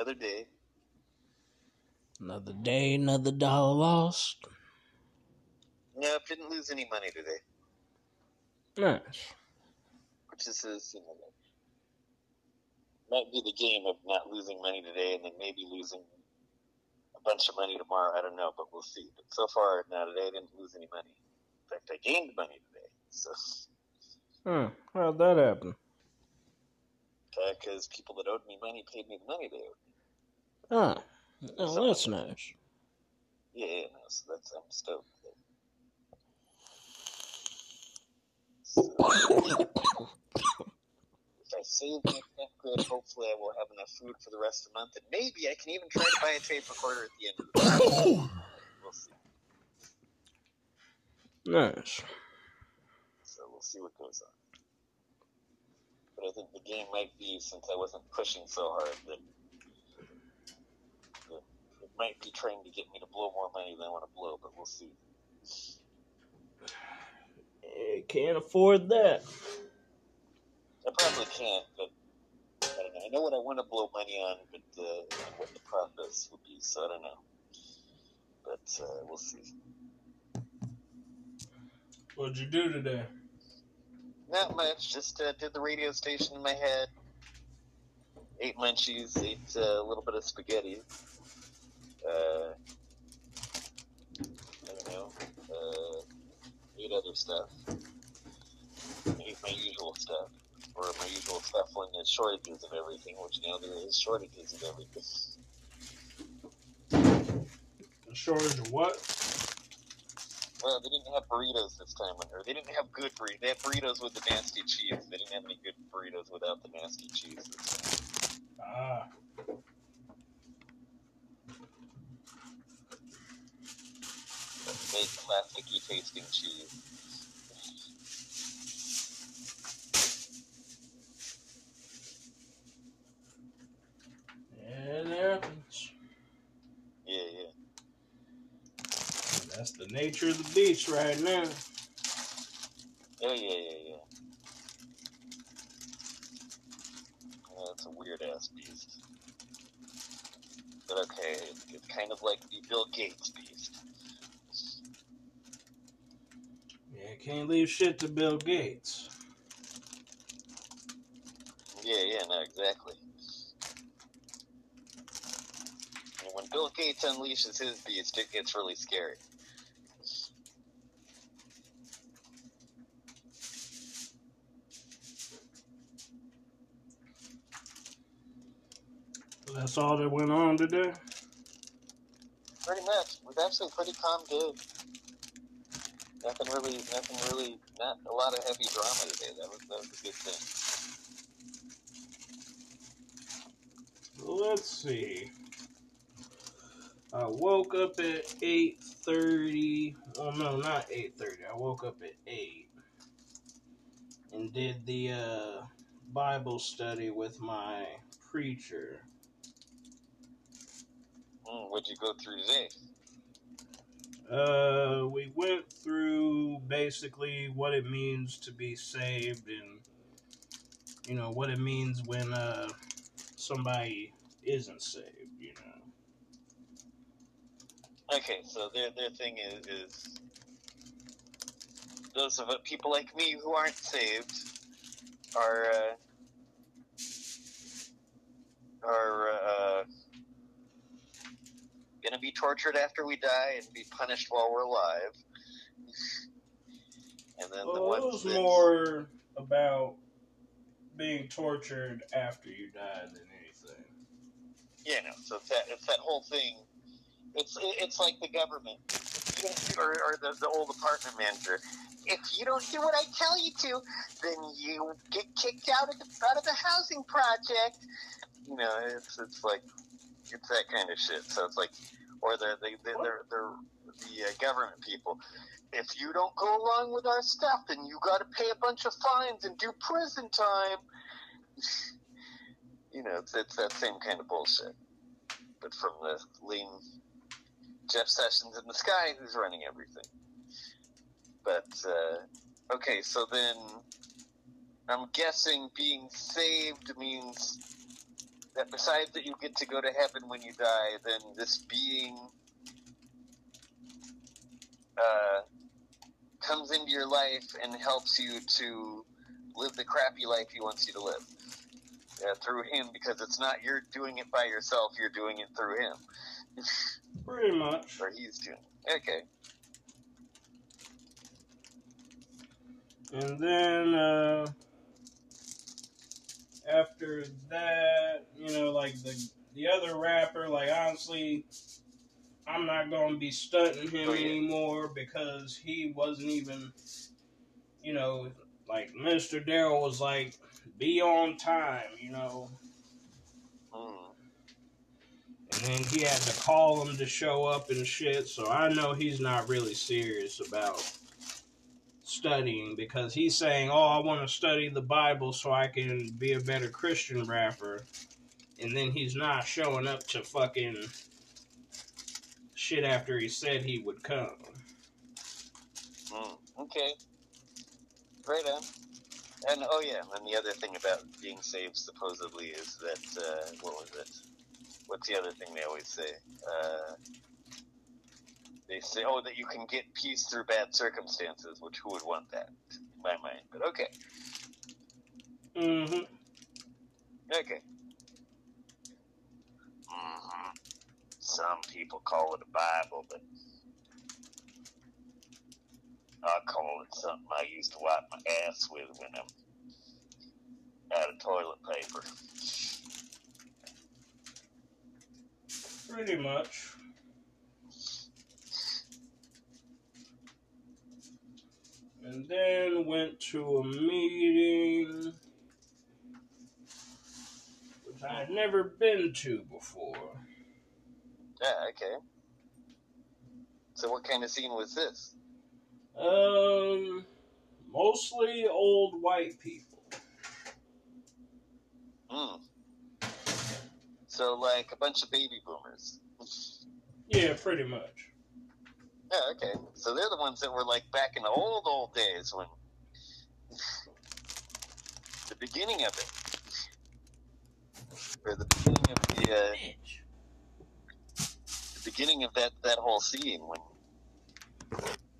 another day. Another day, another dollar lost. Nope, didn't lose any money today. Nice. Which is, you know, might be the game of not losing money today and then maybe losing a bunch of money tomorrow. I don't know, but we'll see. But so far, now today, I didn't lose any money. In fact, I gained money today. So, Hmm. How'd that happen? because people that owed me money paid me the money they owed. Ah. Oh, that's nice. Yeah, yeah, no, so that's I'm stoked. So, if I save my fifth grade, hopefully I will have enough food for the rest of the month, and maybe I can even try to buy a tape recorder at the end of the month. We'll see. Nice. So we'll see what goes on. But I think the game might be, since I wasn't pushing so hard, that, might be trying to get me to blow more money than I want to blow, but we'll see. Eh, Can't afford that. I probably can't, but I don't know. I know what I want to blow money on, but uh, what the profits would be, so I don't know. But uh, we'll see. What'd you do today? Not much. Just uh, did the radio station in my head. Ate munchies. Ate uh, a little bit of spaghetti. Uh, I don't know. Uh, ate other stuff. Ate my usual stuff, or my usual stuff when there's shortages of everything, which now there is shortages of everything. A shortage of what? Well, they didn't have burritos this time, or they didn't have good burritos. They had burritos with the nasty cheese. They didn't have any good burritos without the nasty cheese this time. Ah. Big plasticky tasting cheese. It happens. Yeah, yeah. That's the nature of the beast right now. Yeah, yeah, yeah. Yeah, it's a weird ass beast. But okay, it's kind of like the Bill Gates beast. Yeah, can't leave shit to Bill Gates. Yeah, yeah, no, exactly. And when Bill Gates unleashes his beast, it gets really scary. That's all that went on today. Pretty much. It was actually pretty calm day. Nothing really, nothing really, not a lot of heavy drama today. That was, that was a good thing. Let's see. I woke up at 8.30. Well, no, not 8.30. I woke up at 8 and did the uh, Bible study with my preacher. Mm, what'd you go through today? Uh, we went through basically what it means to be saved and, you know, what it means when uh, somebody isn't saved, you know. Okay, so their their thing is, is those of it, people like me who aren't saved are uh, are uh, going to be tortured after we die and be punished while we're alive. And then the Well, it was more about being tortured after you die than anything. Yeah, no. So it's that it's that whole thing. It's it's like the government, or, or the the old apartment manager. If you don't do what I tell you to, then you get kicked out of the out of the housing project. You know, it's it's like it's that kind of shit. So it's like, or the the the the, uh, government people. If you don't go along with our stuff, then you got to pay a bunch of fines and do prison time. You know, it's, it's that same kind of bullshit but from the lean Jeff Sessions in the sky who's running everything. But uh, okay, so then I'm guessing being saved means that besides that you get to go to heaven when you die, then this being uh, comes into your life and helps you to live the crappy life he wants you to live uh, through him because it's not you're doing it by yourself you're doing it through him Pretty much. or he's doing it. okay And then uh, after that, you know, like the the other rapper, like honestly, I'm not gonna be stunting him Oh, anymore because he wasn't even, you know, like Mr. Daryl was like, be on time, you know. mm. And then he had to call him to show up and shit. So I know he's not really serious about studying because he's saying, "Oh, I want to study the Bible so I can be a better Christian rapper," and then he's not showing up to fucking shit after he said he would come. Mm. okay right on and oh yeah and the other thing about being saved supposedly is that uh, what was it what's the other thing they always say uh, they say oh that you can get peace through bad circumstances which who would want that in my mind but okay Mm-hmm. Okay. hmm Some people call it a Bible, but I call it something I used to wipe my ass with when I'm out of toilet paper. Pretty much. And then went to a meeting which I had never been to before. Yeah, okay. So what kind of scene was this? Um, mostly old white people. Hmm. So like a bunch of baby boomers. Yeah, pretty much. Yeah, okay. So they're the ones that were like back in the old old days when the beginning of it, or the beginning of the uh, the beginning of that that whole scene when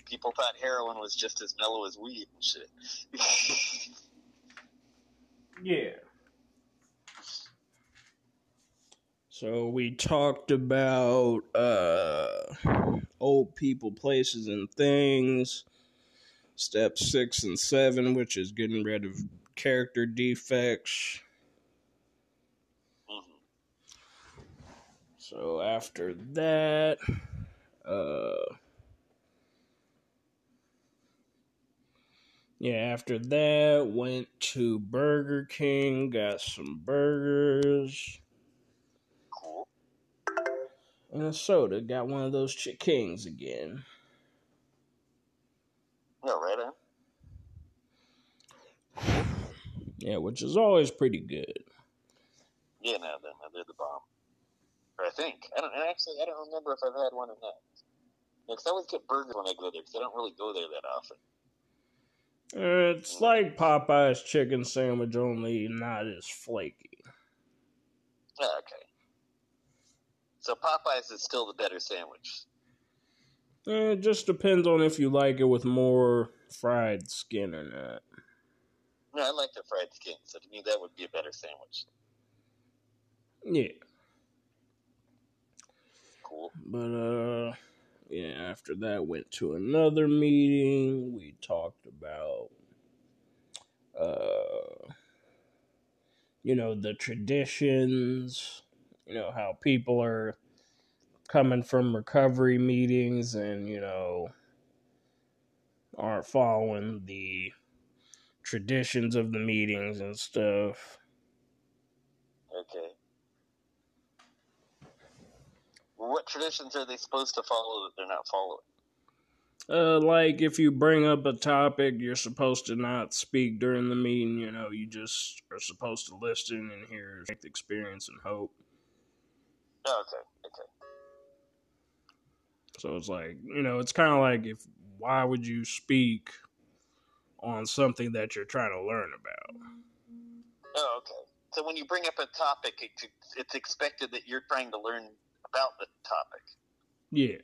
people thought heroin was just as mellow as weed and shit. Yeah. So we talked about uh, old people, places, and things. Step six and seven, which is getting rid of character defects. Mhm. So after that, uh, yeah, after that, went to Burger King, got some burgers. And a soda. Got one of those Ch'Kings again. No, right on. Yeah, which is always pretty good. Yeah, no, then they're the bomb. Or I think I don't. Actually, I don't remember if I've had one or not. Because I always get burgers when I go there because I don't really go there that often. It's like Popeye's chicken sandwich, only not as flaky. Oh, okay. So Popeyes is still the better sandwich. Eh, It just depends on if you like it with more fried skin or not. No, I like the fried skin, so to me that would be a better sandwich. Yeah. Cool. But uh yeah, after that went to another meeting. We talked about uh you know, the traditions, you know, how people are coming from recovery meetings and, you know, aren't following the traditions of the meetings and stuff. Okay. What traditions are they supposed to follow that they're not following? Uh, like if you bring up a topic, you're supposed to not speak during the meeting. You know, you just are supposed to listen and hear experience and hope. Oh, okay. Okay. So it's like you know, it's kind of like if why would you speak on something that you're trying to learn about? Oh, okay. So when you bring up a topic, it, it's expected that you're trying to learn about the topic. Yeah.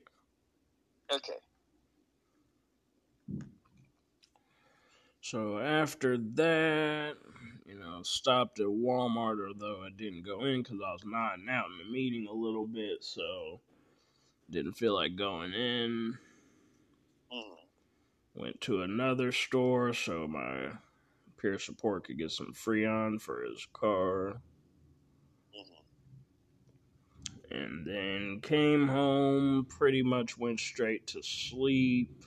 Okay. So after that, you know, stopped at Walmart, although I didn't go in because I was nodding out in the meeting a little bit, so didn't feel like going in. Mm. Went to another store so my peer support could get some Freon for his car. Mhm. And then came home, pretty much went straight to sleep.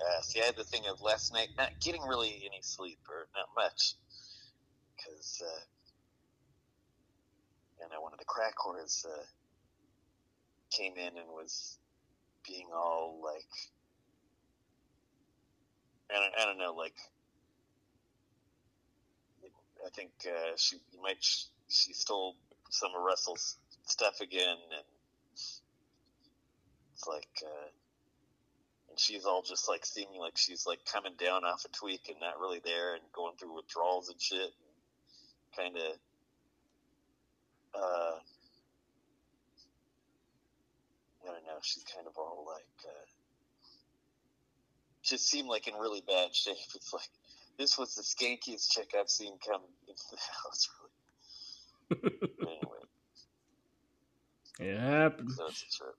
Uh, see, I had the thing of last night not getting really any sleep or not much because, uh, you know, one of the crack whores uh, came in and was being all like, I don't, I don't know, like, I think uh, she might she stole some of Russell's stuff again, and it's like. Uh, and she's all just like seeming like she's like coming down off a tweak and not really there and going through withdrawals and shit and kind of uh I don't know she's kind of all like uh just seemed like in really bad shape. It's like this was the skankiest chick I've seen come into the house really. Anyway. It happened. so it's a trip.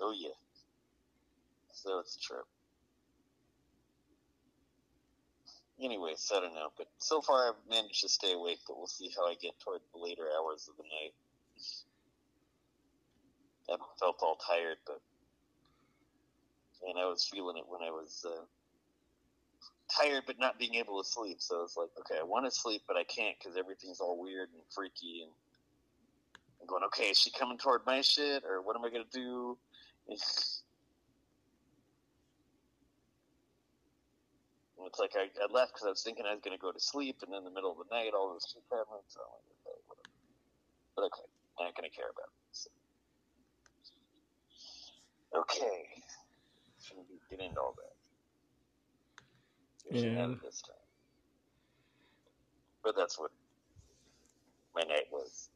Oh yeah so it's a trip. Anyways, I don't know, but so far I've managed to stay awake, but we'll see how I get toward the later hours of the night. I felt all tired, but and I was feeling it when I was uh, tired, but not being able to sleep. So it's like, okay, I want to sleep, but I can't because everything's all weird and freaky, and I'm going, okay, is she coming toward my shit, or what am I gonna do? it's like I, I left because I was thinking I was going to go to sleep, and then in the middle of the night, all this shit happened. So I'm like, okay, whatever. But okay, I'm not going to care about it. So. Okay, shouldn't be get into all that. We should have Yeah. it this time. But that's what my night was.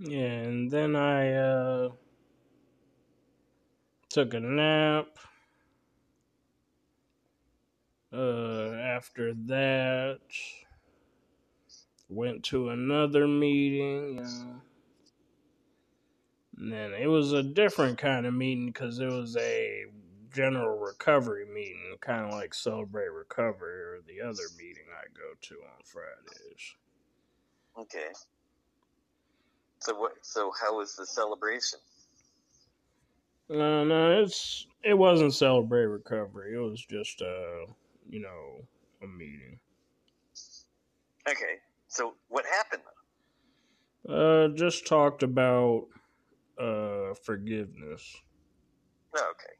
Yeah, and then I uh took a nap. Uh after that went to another meeting. Uh, and then it was a different kind of meeting because it was a general recovery meeting, kind of like Celebrate Recovery or the other meeting I go to on Fridays. Okay. So what? So how was the celebration? No, no, it's it wasn't celebrate recovery. It was just uh, you know, a meeting. Okay. So what happened? Uh, just talked about uh forgiveness. Oh, okay.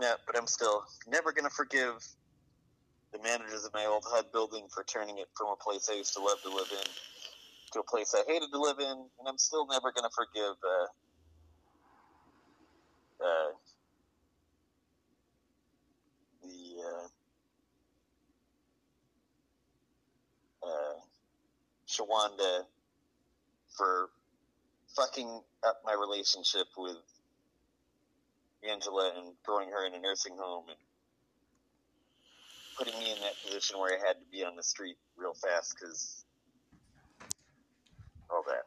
Yeah, but I'm still never to forgive the managers of my old HUD building for turning it from a place I used to love to live in to a place I hated to live in, and I'm still never to forgive uh, the uh, uh, Shawanda for fucking up my relationship with Angela and throwing her in a nursing home and putting me in that position where I had to be on the street real fast because all that.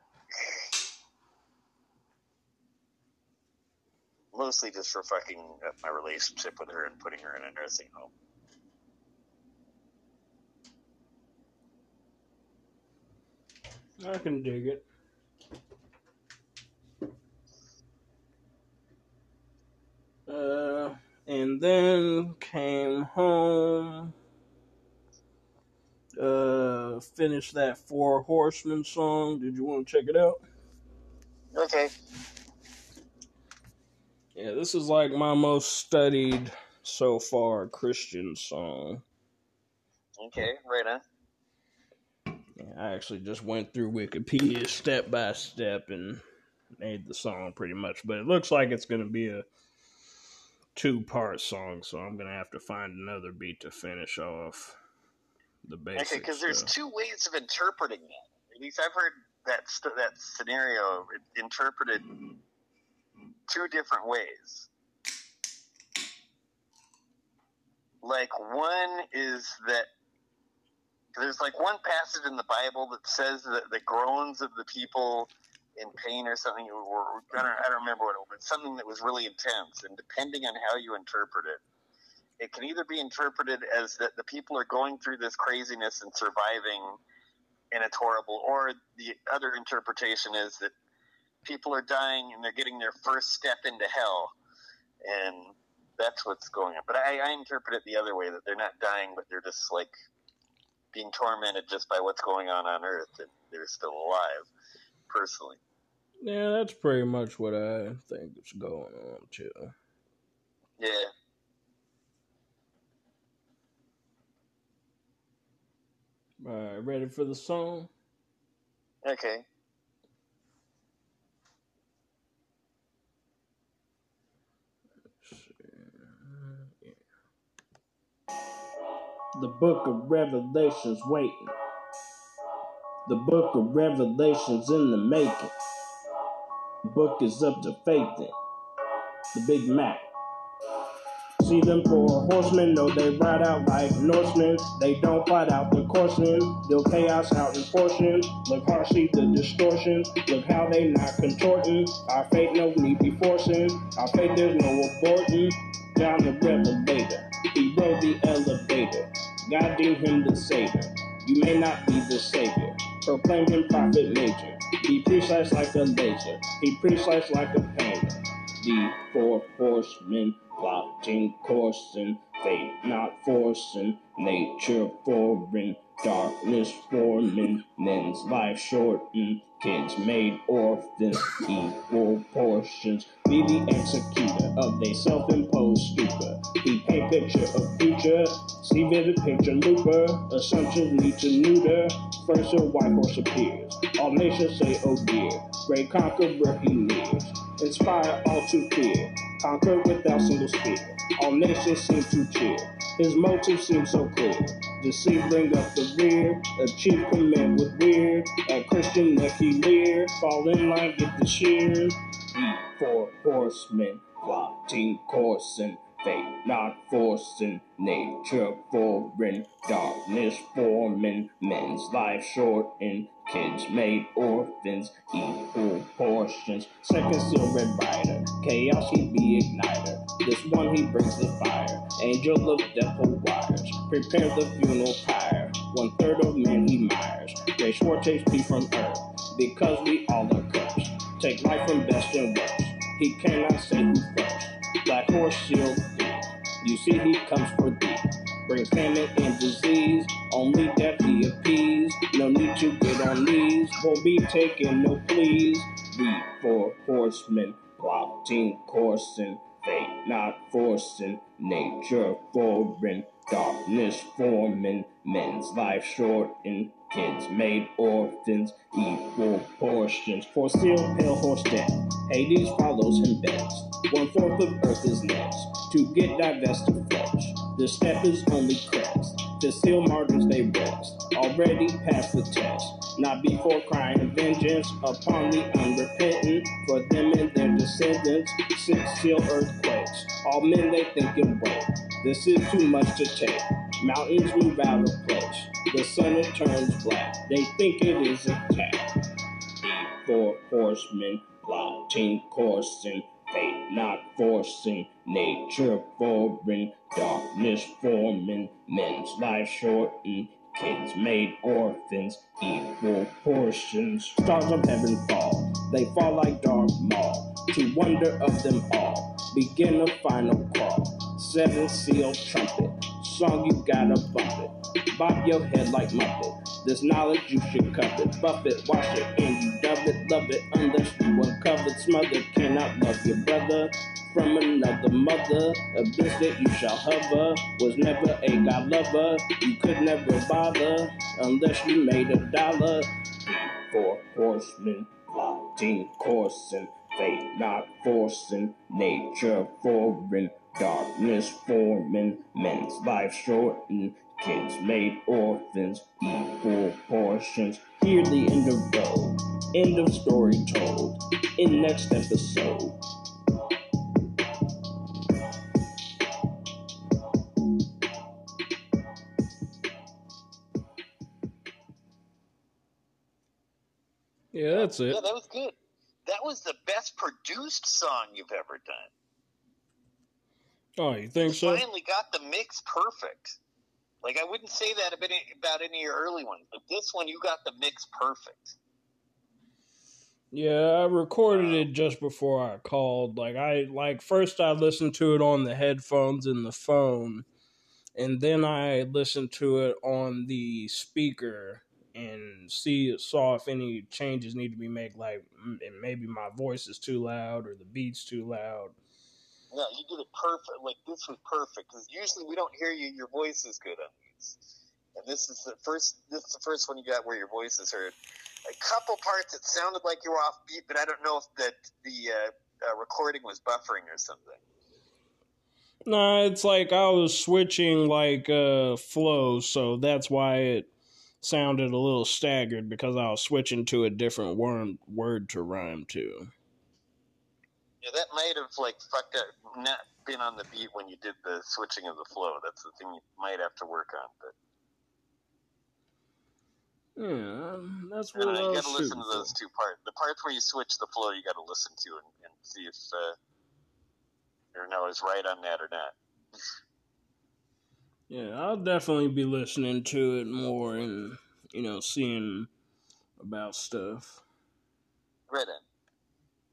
Mostly just for fucking up my relationship with her and putting her in a nursing home. I can dig it. Uh, and then came home. Uh, finished that Four Horsemen song. Did you want to check it out? Okay. Yeah, this is like my most studied so far Christian song. Okay, right on. I actually just went through Wikipedia step by step and made the song pretty much. But it looks like it's going to be a two part song, so I'm gonna have to find another beat to finish off the basics. Okay, because there's two ways of interpreting that. At least I've heard that st- that scenario interpreted two different ways. Like one is that there's like one passage in the Bible that says that the groans of the people in pain or something, or, I, don't, I don't remember what it was, but something that was really intense. And depending on how you interpret it, it can either be interpreted as that the people are going through this craziness and surviving and it's horrible, or the other interpretation is that people are dying and they're getting their first step into hell, and that's what's going on. But I, I interpret it the other way that they're not dying, but they're just like being tormented just by what's going on on Earth, and they're still alive. Personally, yeah, that's pretty much what I think is going on too. Yeah. All right, ready for the song? Okay. The book of Revelations waiting. The book of Revelations in the making. The book is up to faith in. The Big Mac. See them four horsemen, know they ride out like Norsemen. They don't fight out the coursemen, they'll chaos out in portions. Look how see the distortion, look how they not contorting. Our fate no need be forcing, our fate there's no aborting. John the revelator, he rode the elevator. God deemed him the savior. You may not be the savior. Proclaim him prophet major. Be precise like a laser. He precise like a painter. The four horsemen plotting, coursing, fate not forcing, nature foreign, darkness forming, men's life shortened, kids made orphans, equal portions. Be the executor of a self-imposed stupor. He paint picture of future, see vivid picture looper. Assumptions need to neuter. First a white horse appears. All nations say, oh dear. Great conqueror he lives. Inspire all to fear. Conquer without single spear. All nations seem to cheer. His motives seem so clear. Deceive, bring up the rear. Achieve command with weird. A Christian that he leer. Fall in line, with the shears. The four horsemen plotting, coursing. Fate not forcing, nature foreign, darkness forming, men's life shortened, kids made orphans, equal portions. Second seal red rider, chaos he be igniter. This one he brings the fire, angel of death wires. Prepare the funeral pyre, one third of men he mires. Ray Schwartz be from earth, because we all are cursed. Take life from best and worst, he cannot say who first. Black horse shield you see, he comes for thee. Brings famine and disease. Only death he appease. No need to get on knees. Won't be taking no pleas. The four horsemen plotting, coursing. Fate not forcing. Nature foreign. Darkness forming. Men's life shortened. Kids made orphans, equal portions. For still pale horse death, Hades follows him best. One fourth of earth is next to get divested flesh. The step is only crest. The still martyrs they rest, already past the test. Not before crying vengeance upon the unrepentant, for them and their descendants. Six seal earthquakes, all men they think and wait. This is too much to take. Mountains out of place. The sun it turns black. They think it is attack. Four horsemen plotting, coursing, fate not forcing, nature foreign, darkness forming, men's life shortened, kids made orphans, equal portions. Stars of heaven fall, they fall like dark maw. To wonder of them all, begin a final call. Seven seal trumpet, song you gotta bump it. Bob your head like Muppet. This knowledge you should covet. Buff it, wash it, and you dub it, love it. Unless you uncovered, smothered, cannot love your brother from another mother. A that you shall hover was never a god lover. You could never bother unless you made a dollar. Four horsemen plotting, coursing, fate not forcing, nature foreign, Darkness forming, men's lives shortened, kids made orphans, equal portions. Hear the end of road, end of story told in next episode. Yeah, that's it. Yeah, that was good. That was the best produced song you've ever done. Oh, you think so? Finally got the mix perfect. Like I wouldn't say that about any, of your early ones, but this one you got the mix perfect. Yeah, I recorded it just before I called. Like I like first I listened to it on the headphones and the phone, and then I listened to it on the speaker and see saw if any changes need to be made. Like maybe my voice is too loud or the beat's too loud. No, you did it perfect. Like this was perfect because usually we don't hear you. Your voice is good on these, and this is the first. This is the first one you got where your voice is heard. A couple parts it sounded like you were off beat, but I don't know if that the uh, uh, recording was buffering or something. No, nah, it's like I was switching like uh flow, so that's why it sounded a little staggered because I was switching to a different word word to rhyme to. Yeah, that might have like fucked up, not been on the beat when you did the switching of the flow. That's the thing you might have to work on. But yeah, that's what you, know, you got to listen to those two parts. The parts where you switch the flow, you got to listen to and, and see if uh, or no is right on that or not. Yeah, I'll definitely be listening to it more and you know seeing about stuff. Right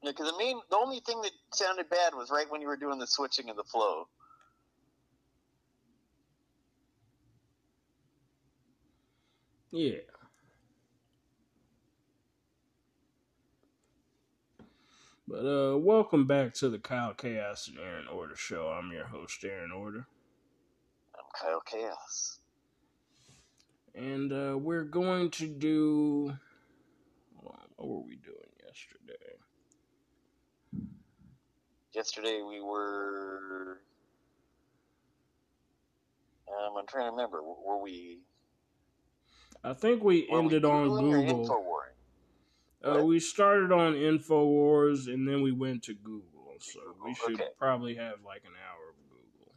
Yeah, because the main, the only thing that sounded bad was right when you were doing the switching of the flow. Yeah. But uh welcome back to the Kyle Chaos and Aaron Order show. I'm your host, Aaron Order. I'm Kyle Chaos. And uh we're going to do on, what were we doing yesterday? Yesterday we were. Um, I'm trying to remember. Were we? I think we ended we on Google. Uh, we started on Infowars and then we went to Google, so we should okay. probably have like an hour of Google.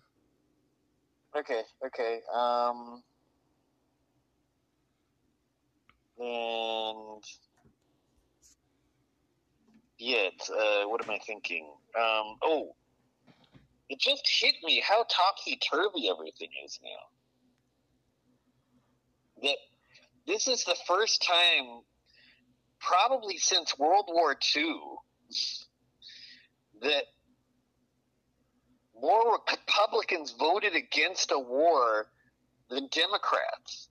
Okay. Okay. Um. And yeah, uh, what am I thinking? Um, oh, it just hit me how topsy turvy everything is now. That this is the first time, probably since World War II, that more Republicans voted against a war than Democrats.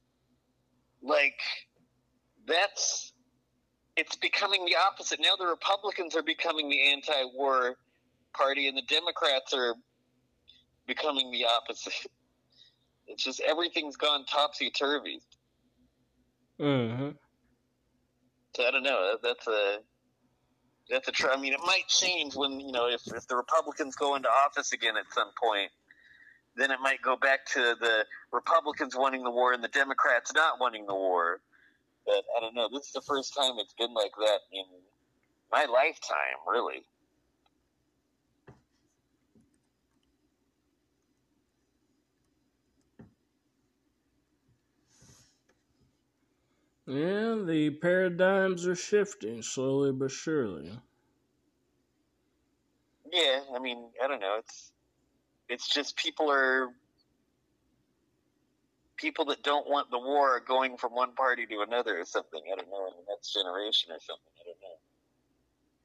Like, that's it's becoming the opposite. Now the Republicans are becoming the anti-war party, and the Democrats are becoming the opposite. It's just everything's gone topsy turvy. Mm-hmm. So I don't know. That's a that's a. Tr- I mean, it might change when you know if if the Republicans go into office again at some point. Then it might go back to the Republicans wanting the war and the Democrats not wanting the war. But I don't know. This is the first time it's been like that in my lifetime, really. Yeah, the paradigms are shifting slowly but surely. Yeah, I mean, I don't know. It's it's just people are people that don't want the war going from one party to another or something. I don't know in the next generation or something. I don't know.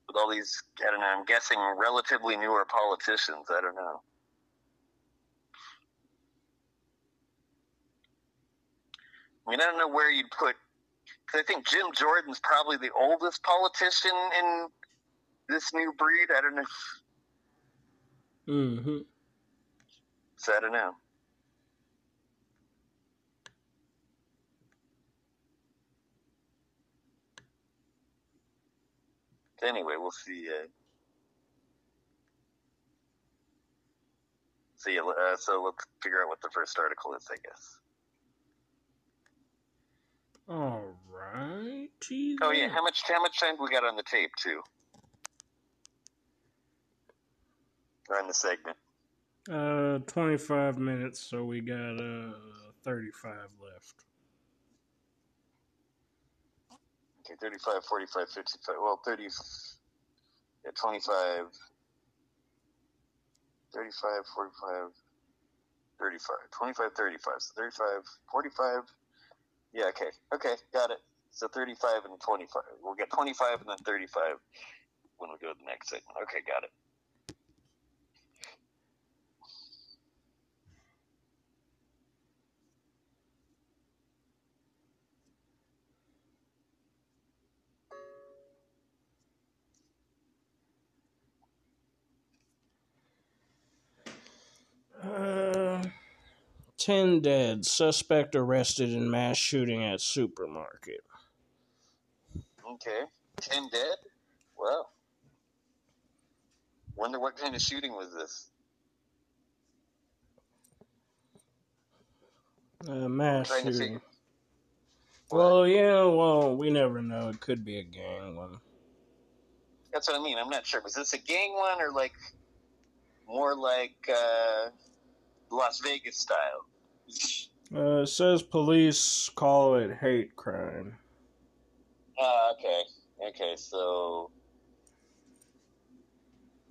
With all these, I don't know. I'm guessing relatively newer politicians. I don't know. I mean, I don't know where you'd put. I think Jim Jordan's probably the oldest politician in this new breed. I don't know. Mm-hmm. So I don't know. anyway, we'll see. Uh, see. Uh, so let's figure out what the first article is, I guess. All right. Oh yeah, how much how much time we got on the tape too? Or on the segment? Uh, twenty five minutes. So we got uh thirty five left. Okay, 35, 45, 55. Well, 30, yeah, 25, 35, 45, 35, 25, 35. So 35, 45. Yeah, okay. Okay, got it. So 35 and 25. We'll get 25 and then 35 when we go to the next segment. Okay, got it. Uh, 10 dead. Suspect arrested in mass shooting at supermarket. Okay. 10 dead? Well, wonder what kind of shooting was this? Uh, mass shooting. figure- Well, yeah, well, we never know. It could be a gang one. That's what I mean. I'm not sure. Was this a gang one or like more like uh, Las Vegas style? Uh, it says police call it hate crime. Ah, okay. Okay, so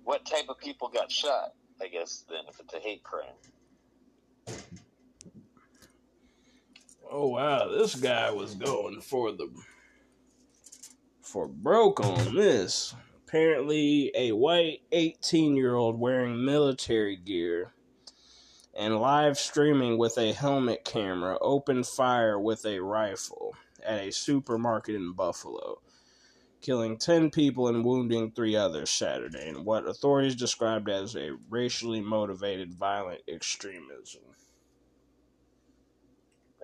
what type of people got shot? I guess then, if it's a hate crime. Oh wow, this guy was going for the for broke on this. Apparently, a white 18 year old wearing military gear and live streaming with a helmet camera opened fire with a rifle at a supermarket in Buffalo, killing 10 people and wounding three others Saturday in what authorities described as a racially motivated violent extremism.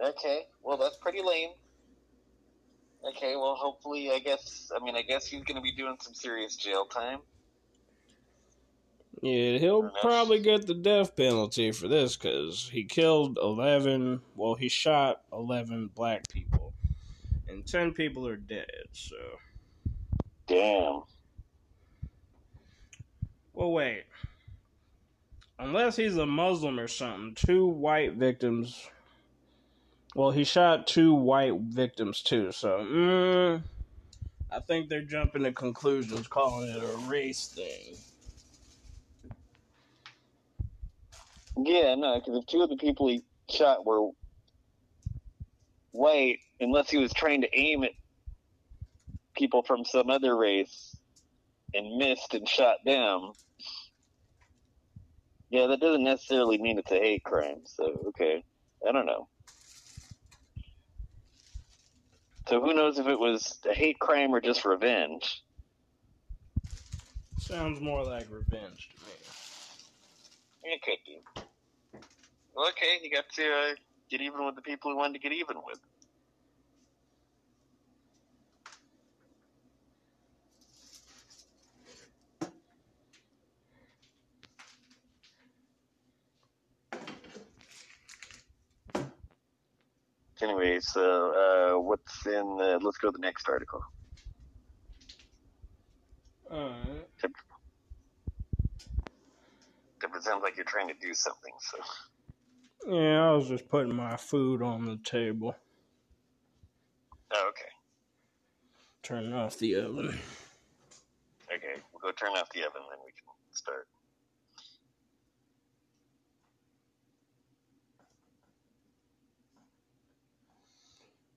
Okay, well that's pretty lame. Okay, well hopefully, I guess. I mean, I guess he's going to be doing some serious jail time. Yeah, he'll probably get the death penalty for this because he killed 11, well, he shot 11 black people, and 10 people are dead, so. Damn. Well, wait. Unless he's a Muslim or something, two white victims. Well, he shot two white victims too, so. Mm, I think they're jumping to conclusions calling it a race thing. Yeah, no, because if two of the people he shot were white, unless he was trying to aim at people from some other race and missed and shot them, yeah, that doesn't necessarily mean it's a hate crime. So, okay, I don't know. So who knows if it was a hate crime or just revenge? Sounds more like revenge to me. Be. Well, okay, you got to uh, get even with the people who wanted to get even with. Anyway, so uh, what's in the? Let's go to the next article. Alright. It sounds like you're trying to do something. So Yeah, I was just putting my food on the table, oh, okay, Turn off the oven. okay, we'll go turn off the oven, then we can start.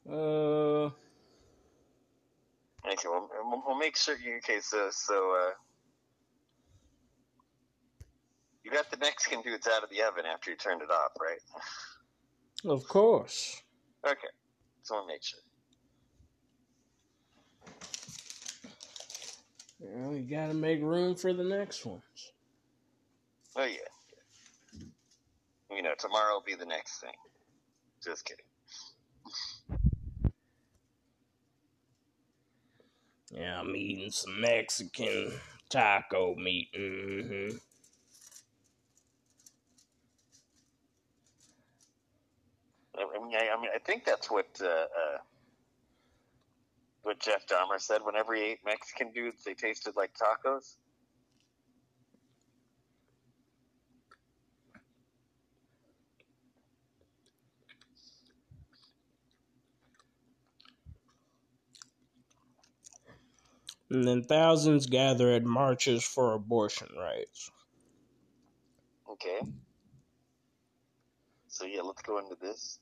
Uh, Okay, well, we'll, make sure you. Okay, so so uh, you got the Mexican dudes out of the oven after you turned it off, right? of course. Okay, so we'll make sure. Well, you gotta make room for the next ones. Oh yeah. yeah. You know, tomorrow will be the next thing. Just kidding. Yeah, I'm eating some Mexican taco meat. hmm I, mean, I mean, I think that's what uh, uh, what Jeff Dahmer said. Whenever he ate Mexican dudes, they tasted like tacos. And then thousands gather at marches for abortion rights. Okay. So yeah, let's go into this.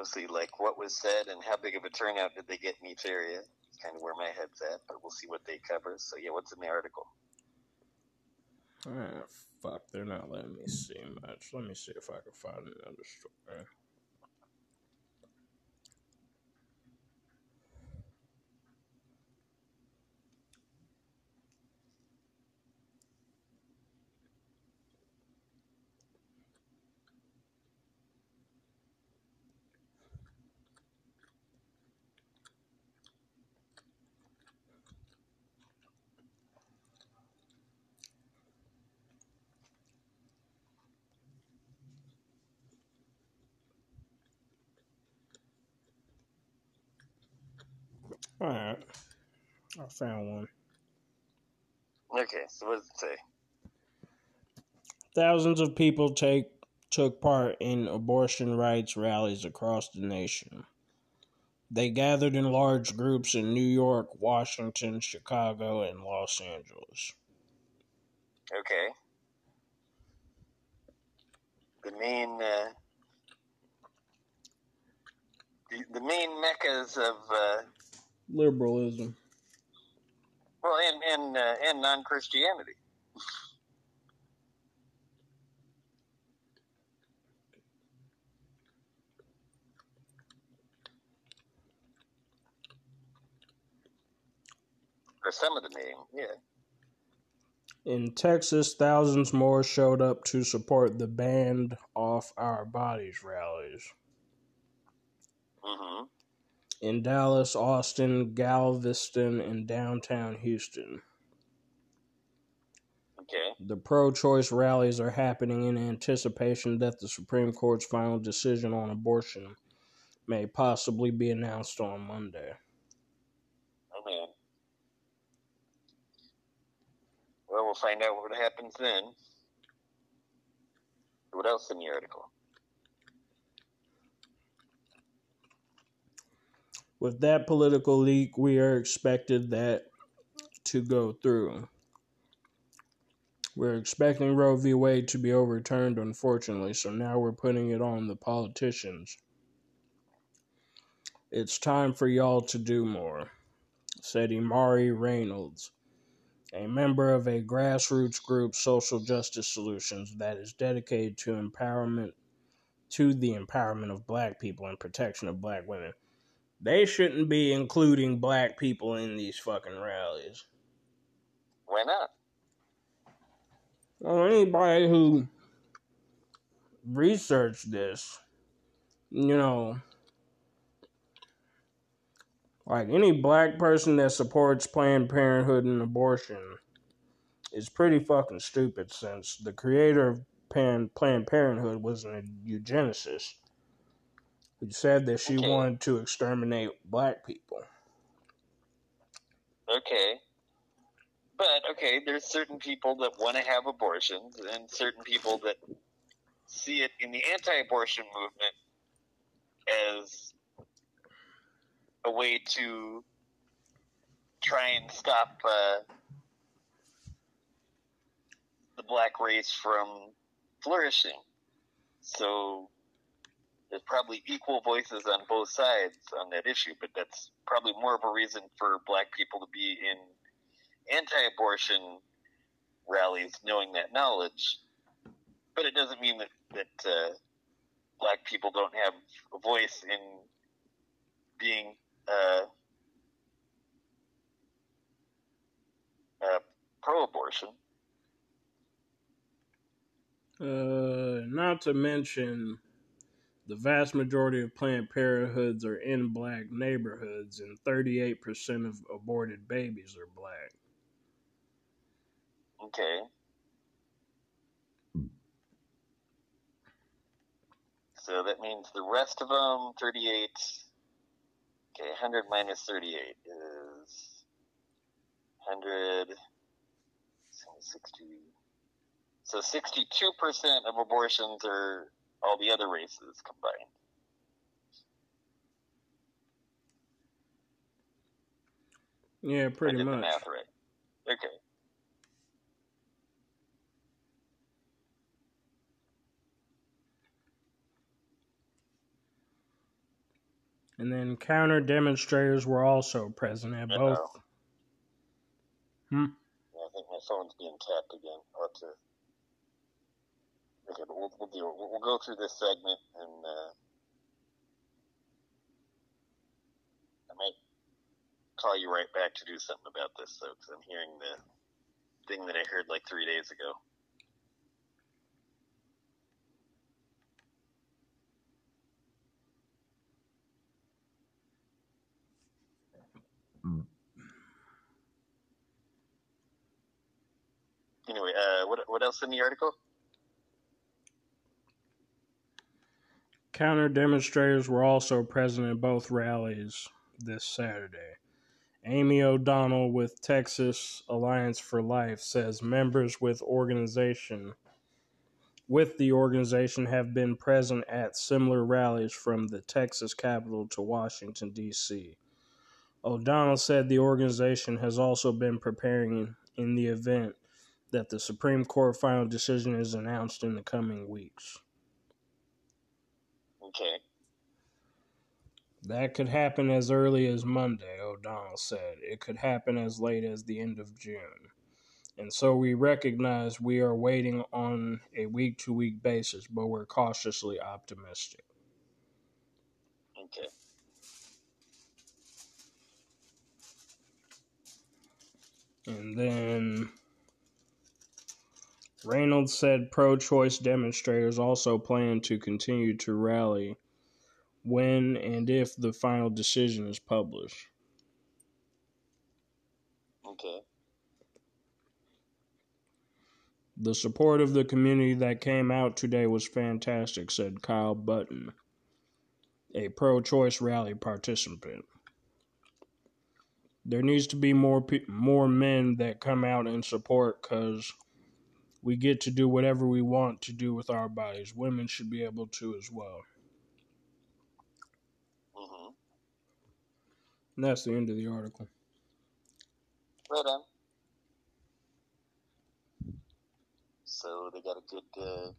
Mostly like what was said and how big of a turnout did they get in each area. kind of where my head's at, but we'll see what they cover. So yeah, what's in the article? Ah, fuck, they're not letting me see much. Let me see if I can find another story. All right, Found one. Okay, so what does it say? Thousands of people take took part in abortion rights rallies across the nation. They gathered in large groups in New York, Washington, Chicago, and Los Angeles. Okay. The main uh, the, the main meccas of uh, Liberalism. Well, and and uh, and non Christianity. Or some of the main, yeah. In Texas, thousands more showed up to support the Bans Off Our Bodies rallies. hmm In Dallas, Austin, Galveston, and downtown Houston. Okay. The pro choice rallies are happening in anticipation that the Supreme Court's final decision on abortion may possibly be announced on Monday. Oh. Well, we'll find out what happens then. What else in the article? With that political leak, we are expected that to go through. We're expecting Roe v. Wade to be overturned, unfortunately, so now we're putting it on the politicians. It's time for y'all to do more, said Imari Reynolds, a member of a grassroots group, Social Justice Solutions, that is dedicated to empowerment, to the empowerment of black people and protection of black women. They shouldn't be including black people in these fucking rallies. Why not? Well, anybody who researched this, you know, like any black person that supports Planned Parenthood and abortion is pretty fucking stupid since the creator of Planned Parenthood was a eugenicist who said that she Okay. wanted to exterminate black people. Okay. But okay, there's certain people that want to have abortions, and certain people that see it in the anti-abortion movement as a way to try and stop uh, the black race from flourishing. So there's probably equal voices on both sides on that issue, but that's probably more of a reason for black people to be in anti-abortion rallies, knowing that knowledge. But it doesn't mean that that uh, black people don't have a voice in being uh, uh, pro-abortion. Uh, not to mention, the vast majority of Planned Parenthoods are in black neighborhoods, and 38% of aborted babies are black. Okay. So that means the rest of them, 38. Okay, 100 minus 38 is 100. 60. So 62% of abortions are all the other races combined. Yeah, pretty I did the much. math right. Okay. And then counter demonstrators were also present at both. Uh-oh. Hmm. Yeah, I think my phone's being tapped again. I'll have to. Okay, but we'll, we'll it. We'll, we'll go through this segment and uh, I might call you right back to do something about this, though, because I'm hearing the thing that I heard like three days ago. Anyway, uh, what what else in the article? Counter demonstrators were also present at both rallies this Saturday. Amy O'Donnell with Texas Alliance for Life says members with organization with the organization have been present at similar rallies from the Texas capital to Washington D.C. O'Donnell said the organization has also been preparing in the event that the Supreme Court final decision is announced in the coming weeks. Okay. That could happen as early as Monday, O'Donnell said. It could happen as late as the end of June. And so we recognize we are waiting on a week to week basis, but we're cautiously optimistic. Okay. And then Reynolds said pro choice demonstrators also plan to continue to rally when and if the final decision is published. Okay. The support of the community that came out today was fantastic, said Kyle Button, a pro choice rally participant. There needs to be more pe- more men that come out and support cuz we get to do whatever we want to do with our bodies. Women should be able to as well. hmm And that's the end of the article. Right on. So they got a good, uh,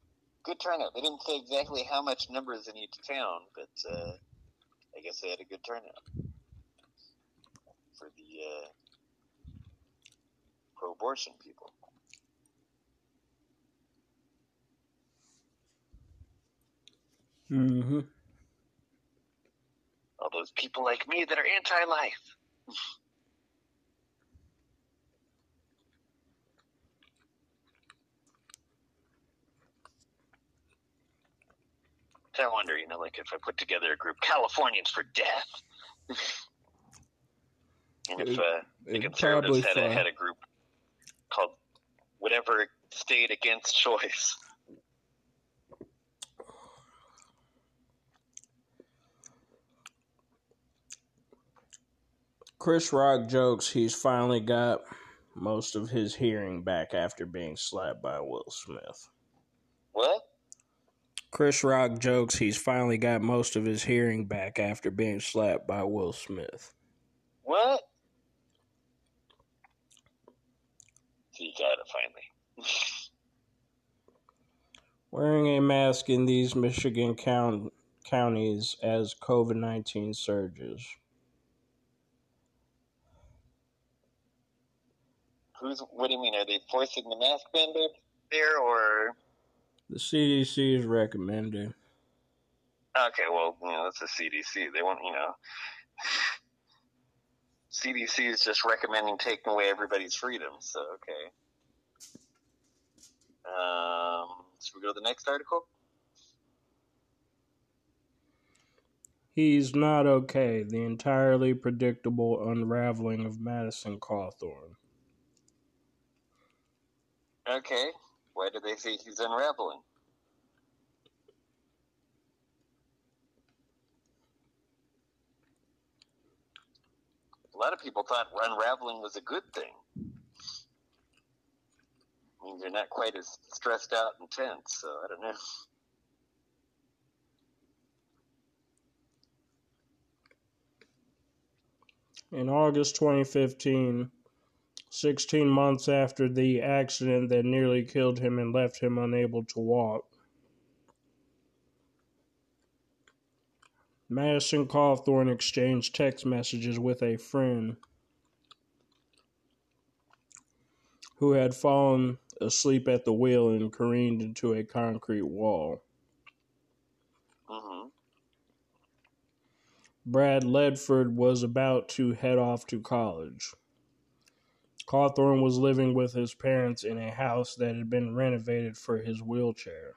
good turnout. They didn't say exactly how much numbers in each town, but uh, I guess they had a good turnout for the uh, pro-abortion people. Mm-hmm. All those people like me that are anti-life. I wonder, you know, like if I put together a group, Californians for Death, and if uh, the conservatives had a, had a group called whatever state against choice. Chris Rock jokes he's finally got most of his hearing back after being slapped by Will Smith. What? Chris Rock jokes he's finally got most of his hearing back after being slapped by Will Smith. What? You got it finally. Wearing a mask in these Michigan count- counties as COVID 19 surges. Who's? What do you mean? Are they forcing the mask mandate there, or? The CDC is recommending. Okay, well, you know, that's the CDC. They won't, you know. CDC is just recommending taking away everybody's freedom. So okay. Um, should we go to the next article? He's not okay. The entirely predictable unraveling of Madison Cawthorn. Okay. Why do they think he's unraveling? A lot of people thought unraveling was a good thing. I mean, they're not quite as stressed out and tense, so I don't know. In August 2015, 16 months after the accident that nearly killed him and left him unable to walk, Madison Cawthorn exchanged text messages with a friend who had fallen asleep at the wheel and careened into a concrete wall. Mm-hmm. Brad Ledford was about to head off to college. Cawthorn was living with his parents in a house that had been renovated for his wheelchair.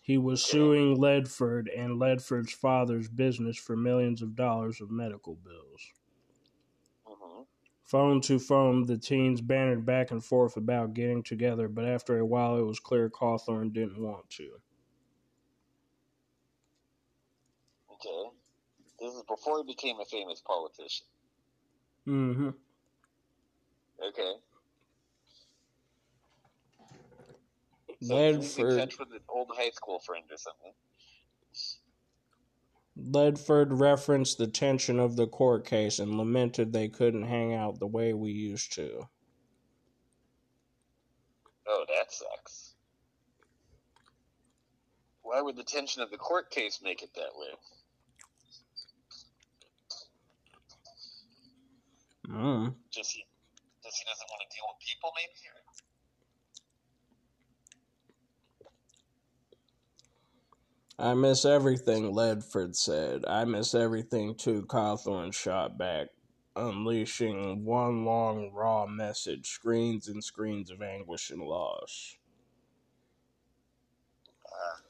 He was suing Ledford and Ledford's father's business for millions of dollars of medical bills. Mm-hmm. Phone to phone, the teens bantered back and forth about getting together, but after a while it was clear Cawthorn didn't want to. Okay. This is before he became a famous politician. Mm-hmm. Okay. So he's in Ledford, touch with an old high school friend or something. Ledford referenced the tension of the court case and lamented they couldn't hang out the way we used to. Oh, that sucks. Why would the tension of the court case make it that way? Mm. Just he, he doesn't want to deal with people, maybe. Or? I miss everything, Ledford said. I miss everything too, Cawthorn shot back, unleashing one long, raw message, screens and screens of anguish and loss. Uh.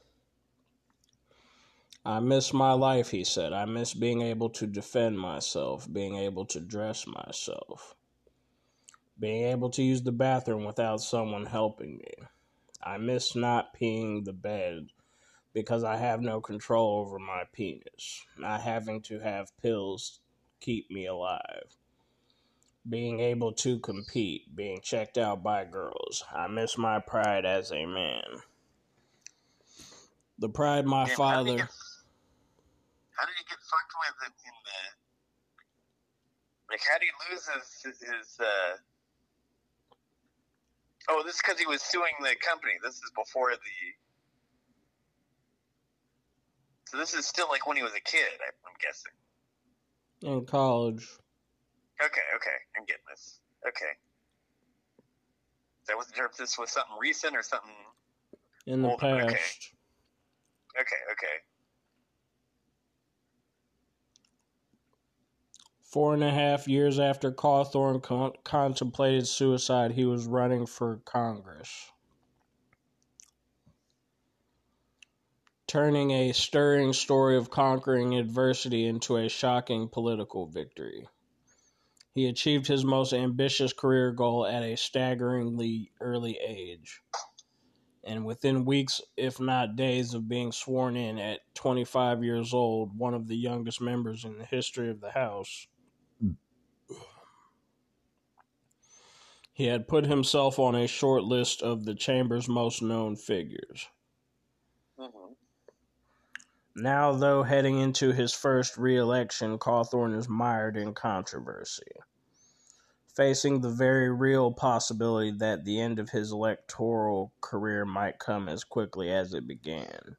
I miss my life, he said. I miss being able to defend myself, being able to dress myself, being able to use the bathroom without someone helping me. I miss not peeing the bed because I have no control over my penis, not having to have pills keep me alive, being able to compete, being checked out by girls. I miss my pride as a man. The pride my Damn, how did father. get- How did he get fucked with in, in the? Like, how did he lose his his? uh... Oh, this is because he was suing the company. This is before the. So this is still like when he was a kid. I'm guessing. in college. Okay, okay, I'm getting this. Okay. So I wasn't sure if this was something recent or something. In the Oh, okay. past. Okay, okay. Four and a half years after Cawthorn con- contemplated suicide, he was running for Congress. Turning a stirring story of conquering adversity into a shocking political victory. He achieved his most ambitious career goal at a staggeringly early age. And within weeks, if not days, of being sworn in at 25 years old, one of the youngest members in the history of the House, he had put himself on a short list of the chamber's most known figures. hmm Now, though heading into his first re election, Cawthorn is mired in controversy, facing the very real possibility that the end of his electoral career might come as quickly as it began.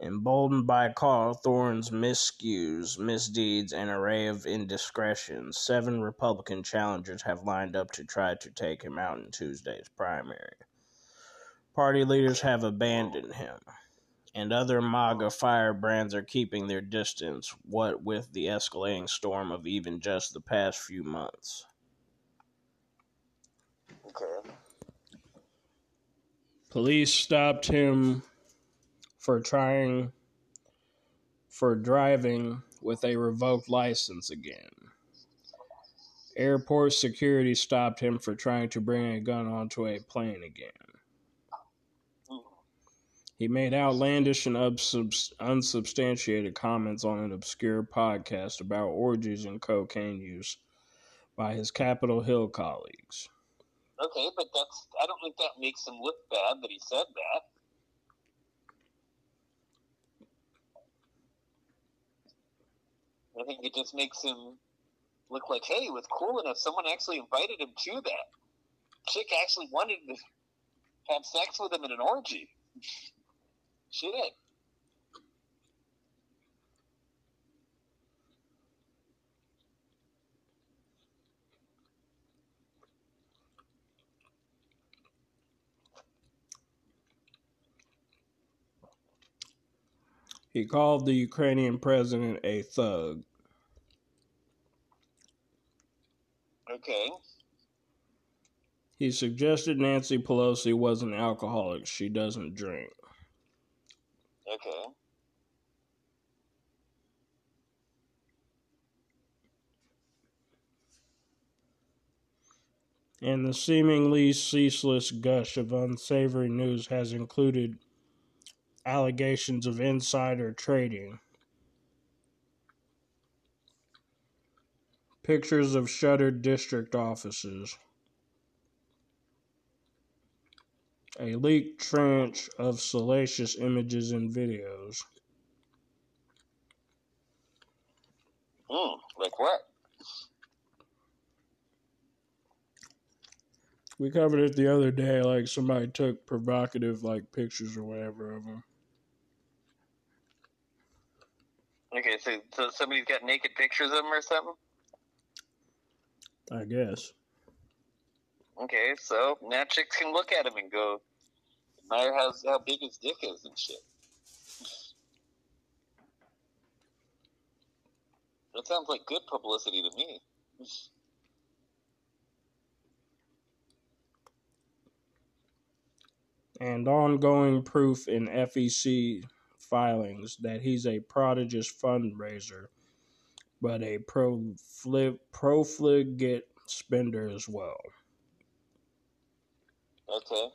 Emboldened by Cawthorn's miscues, misdeeds, and array of indiscretions, seven Republican challengers have lined up to try to take him out in Tuesday's primary. Party leaders have abandoned him and other MAGA firebrands are keeping their distance, what with the escalating storm of even just the past few months. Okay. Police stopped him for trying for driving with a revoked license again. Airport security stopped him for trying to bring a gun onto a plane again. He made outlandish and unsubstantiated comments on an obscure podcast about orgies and cocaine use by his Capitol Hill colleagues. Okay, but that's I don't think that makes him look bad that he said that. I think it just makes him look like, hey, he was cool enough. Someone actually invited him to that. Chick actually wanted to have sex with him in an orgy. Shit. He called the Ukrainian president a thug. Okay. He suggested Nancy Pelosi was an alcoholic. She doesn't drink. Okay. And the seemingly ceaseless gush of unsavory news has included allegations of insider trading, pictures of shuttered district offices, a leaked tranche of salacious images and videos. Hmm, like what? We covered it the other day, like somebody took provocative like pictures or whatever of them. Okay, so, so somebody's got naked pictures of them or something? I guess. Okay, so now chicks can look at him and go, admire how, how big his dick is and shit. That sounds like good publicity to me. And ongoing proof in FEC filings that he's a prodigious fundraiser, but a profligate spender as well. Okay.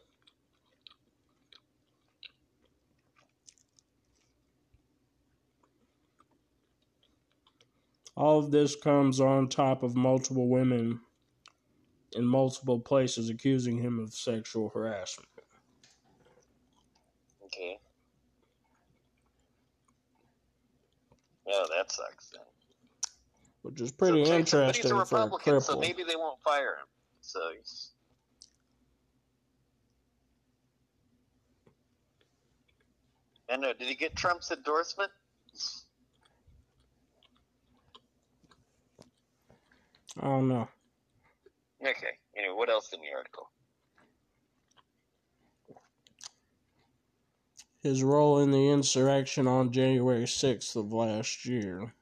All of this comes on top of multiple women in multiple places accusing him of sexual harassment. Okay. Oh, that sucks then. Which is pretty so, interesting a Republican, so maybe they won't fire him. So. And uh, did he get Trump's endorsement? I don't know. Okay. Anyway, what else in the article? his role in the insurrection on January 6th of last year.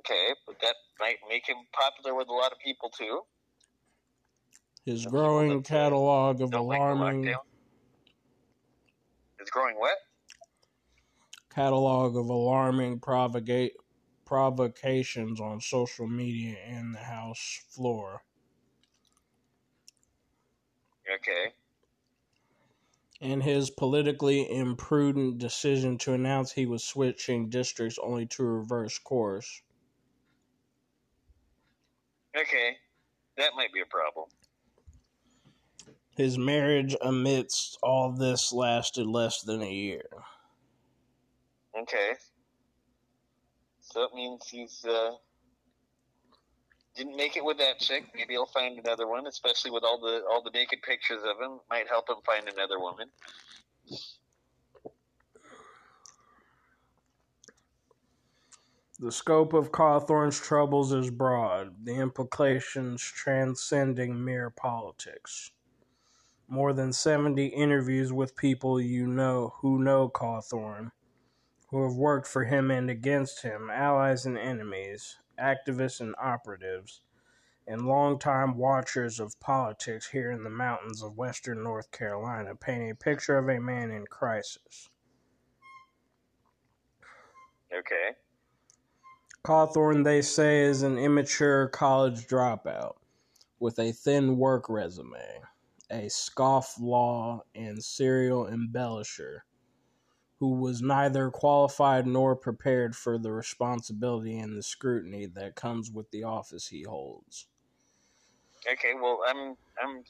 Okay, but that might make him popular with a lot of people too. His growing catalog of alarming. His growing what? Catalog of alarming provocate provocations on social media and the House floor. Okay and his politically imprudent decision to announce he was switching districts only to reverse course. Okay, that might be a problem. His marriage amidst all this lasted less than a year. Okay. So it means he's uh, didn't make it with that chick. Maybe he'll find another one, especially with all the all the naked pictures of him. Might help him find another woman. The scope of Cawthorn's troubles is broad, the implications transcending mere politics. More than 70 interviews with people you know who know Cawthorne, who have worked for him and against him, allies and enemies, activists and operatives, and longtime watchers of politics here in the mountains of western North Carolina paint a picture of a man in crisis. Okay. Cawthorn, they say, is an immature college dropout with a thin work resume, a scofflaw and serial embellisher who was neither qualified nor prepared for the responsibility and the scrutiny that comes with the office he holds. Okay, well, I'm I'm.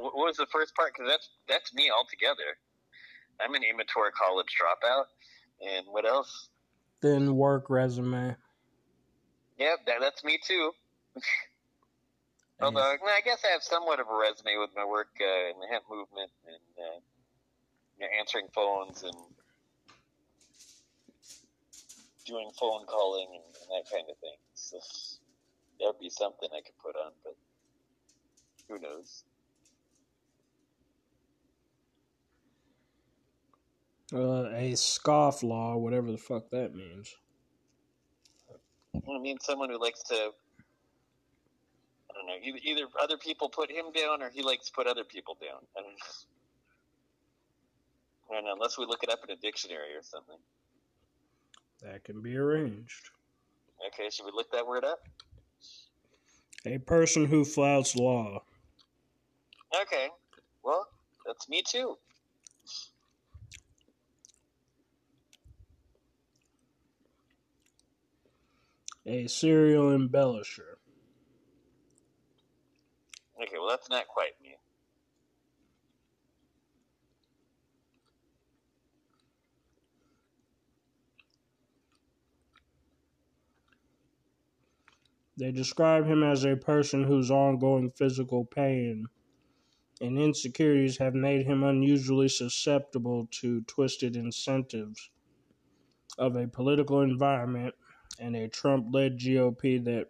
What was the first part? Because that's that's me altogether. I'm an immature college dropout, and what else? Thin work resume. Yep, that, that's me too. Although I guess I have somewhat of a resume with my work uh, in the hemp movement and uh, you know, answering phones and doing phone calling and, and that kind of thing. So that would be something I could put on, but who knows? Uh, a scofflaw, whatever the fuck that means. I mean, someone who likes to. I don't know. Either, either other people put him down, or he likes to put other people down. I don't know. I don't know, unless we look it up in a dictionary or something. That can be arranged. Okay, should we look that word up? A person who flouts law. Okay. Well, that's me too. A serial embellisher. Okay, well, that's not quite me. They describe him as a person whose ongoing physical pain and insecurities have made him unusually susceptible to twisted incentives of a political environment and a Trump led GOP that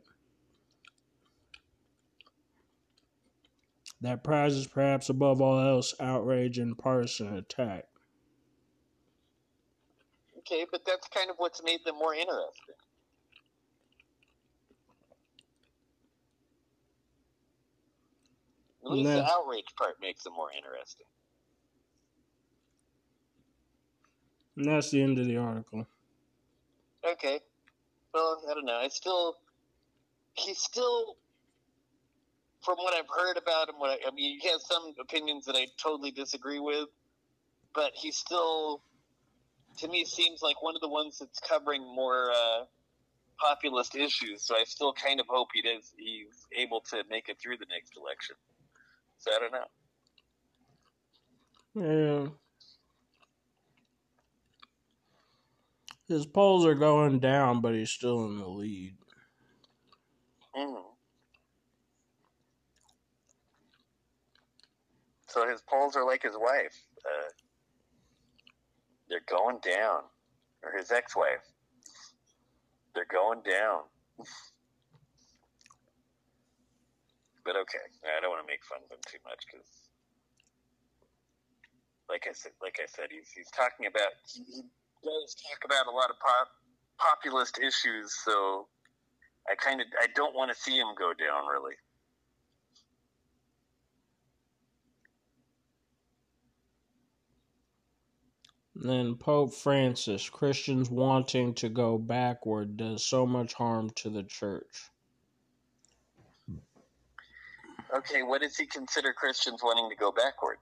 that prizes perhaps above all else outrage and partisan attack. Okay, but that's kind of what's made them more interesting. At least the outrage part makes them more interesting. And that's the end of the article. Okay. Well, I don't know. I still, he's still, from what I've heard about him, what I, I mean, he has some opinions that I totally disagree with, but he still, to me, seems like one of the ones that's covering more uh, populist issues. So I still kind of hope he does. He's able to make it through the next election. So I don't know. Yeah. His polls are going down, but he's still in the lead. Mm. So his polls are like his wife. Uh, they're going down. Or his ex wife. They're going down. but okay. I don't want to make fun of him too much because, like I said, like I said, he's, he's talking about, he, he does talk about a lot of pop, populist issues, so I kind of I don't want to see him go down really. Then Pope Francis, Christians wanting to go backward does so much harm to the church. Okay, what does he consider Christians wanting to go backward?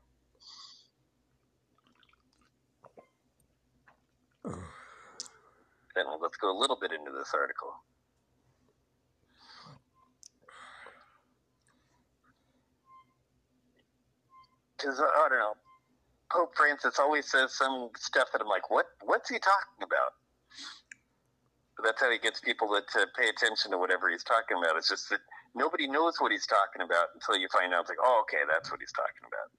Then let's go a little bit into this article. Because I don't know, Pope Francis always says some stuff that I'm like, what? What's he talking about? But that's how he gets people to, to pay attention to whatever he's talking about. It's just that nobody knows what he's talking about until you find out. It's like, oh, okay, that's what he's talking about.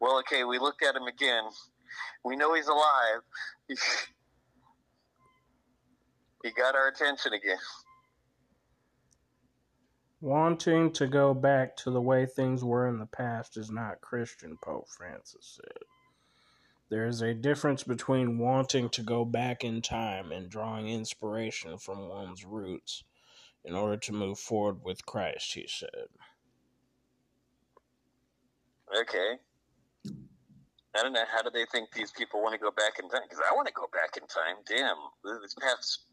Well, okay, we looked at him again. We know he's alive. he got our attention again. Wanting to go back to the way things were in the past is not Christian, Pope Francis said. There is a difference between wanting to go back in time and drawing inspiration from one's roots in order to move forward with Christ, he said. Okay. I don't know. How do they think these people want to go back in time? Because I want to go back in time. Damn. This past.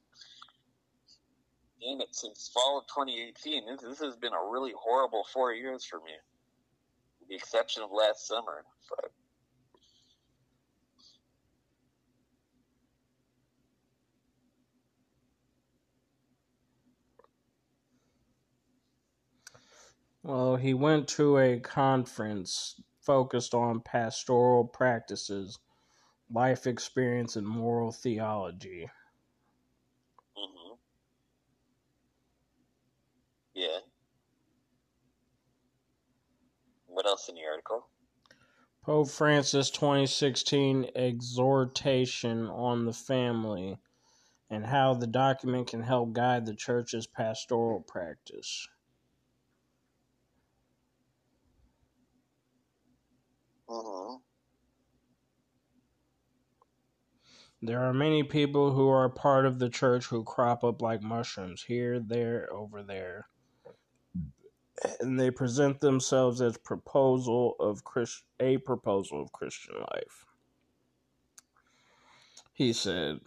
Damn it. Since fall of 2018, this, this has been a really horrible four years for me. with the exception of last summer. But Well, he went to a conference focused on pastoral practices, life experience, and moral theology. hmm yeah. What else in the article? Pope Francis 2016 exhortation on the family and how the document can help guide the church's pastoral practice. hmm There are many people who are part of the church who crop up like mushrooms here, there, over there. And they present themselves as proposal of Christ, a proposal of Christian life. He said,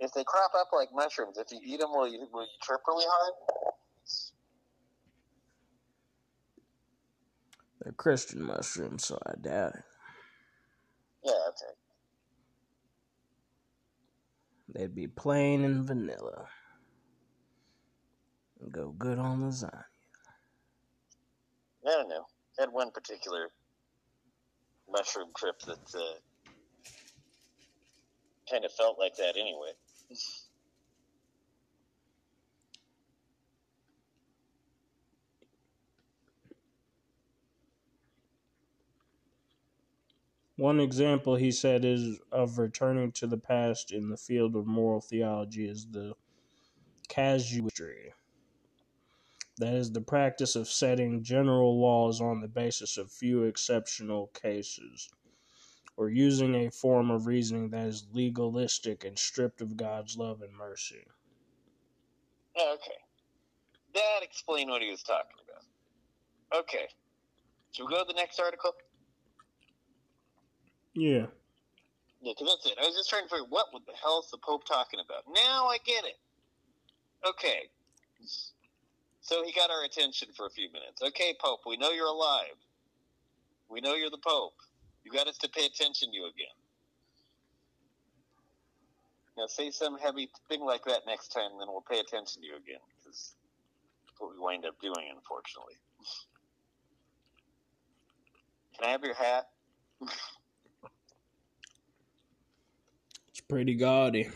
If they crop up like mushrooms, if you eat them, will you will you trip really hard? "They're Christian mushrooms, so I doubt it. Yeah, okay. They'd be plain and vanilla. Go good on lasagna. I don't know. I had one particular mushroom trip that uh, kind of felt like that anyway. One example he said is of returning to the past in the field of moral theology is the casuistry. That is the practice of setting general laws on the basis of few exceptional cases, or using a form of reasoning that is legalistic and stripped of God's love and mercy. Okay. That explained what he was talking about. Okay. Should we go to the next article? Yeah. Yeah, because that's it. I was just trying to figure what the hell is the Pope talking about. Now I get it. Okay. So he got our attention for a few minutes. Okay, Pope, we know you're alive. We know you're the Pope. You got us to pay attention to you again. Now say some heavy thing like that next time, then we'll pay attention to you again. Because that's what we wind up doing, unfortunately. Can I have your hat? It's pretty gaudy.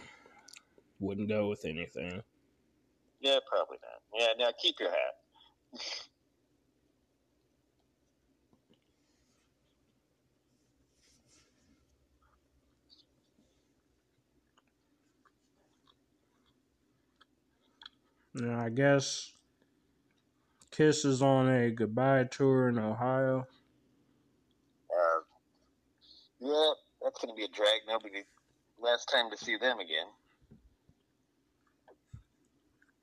Wouldn't go with anything. Yeah, probably not. Yeah, now keep your hat. Now, I guess Kiss is on a goodbye tour in Ohio. Uh, yeah, that's going to be a drag. Nobody, last time to see them again.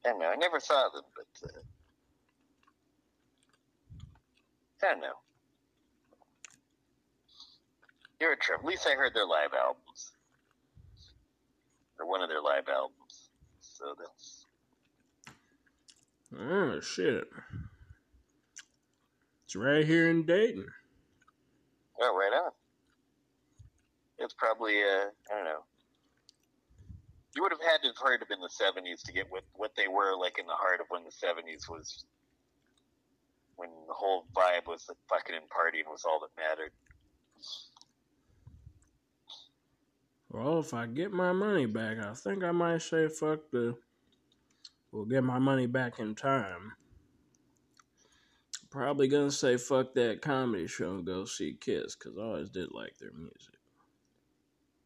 I don't know. I never saw them, but uh, I don't know. You're a trip. At least I heard their live albums, or one of their live albums. So that's Oh, shit. It's right here in Dayton. oh, right on. It's probably uh, I don't know. You would have had to have heard them in the '70s to get what what they were like in the heart of when the '70s was, when the whole vibe was the fucking and partying was all that mattered. Well, if I get my money back, I think I might say fuck the. We'll get my money back in time. Probably gonna say fuck that comedy show and go see Kiss, because I always did like their music.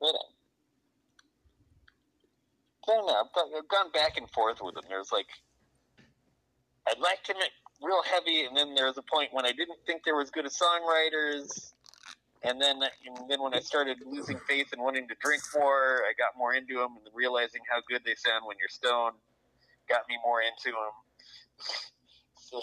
You know. I don't know. I've gone- I've gone back and forth with them. There's like, I'd like to make real heavy, and then there was a point when I didn't think they were as good songwriters. And then, and then when I started losing faith and wanting to drink more, I got more into them and realizing how good they sound when you're stoned got me more into them. So,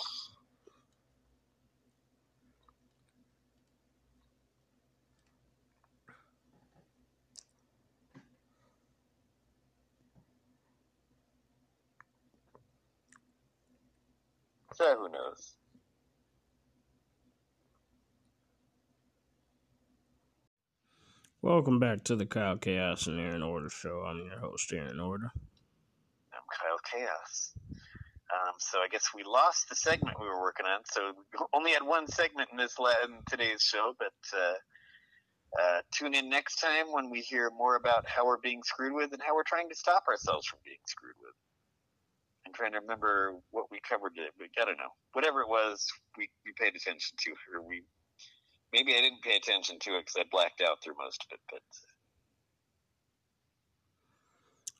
So who knows? Welcome back to the Kyle Chaos and Aaron Order show. I'm your host, Aaron Order. I'm Kyle Chaos. Um, so I guess we lost the segment we were working on. So we only had one segment in this in today's show, but uh, uh, tune in next time when we hear more about how we're being screwed with and how we're trying to stop ourselves from being screwed with. I'm trying to remember what we covered. It, but I don't know. Whatever it was, we, we paid attention to, or we maybe I didn't pay attention to it because I blacked out through most of it. But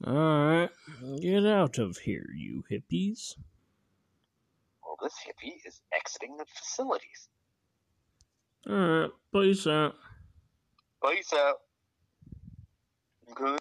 uh. all right, get out of here, you hippies. Well, this hippie is exiting the facilities. All right, peace out. Peace out. Good.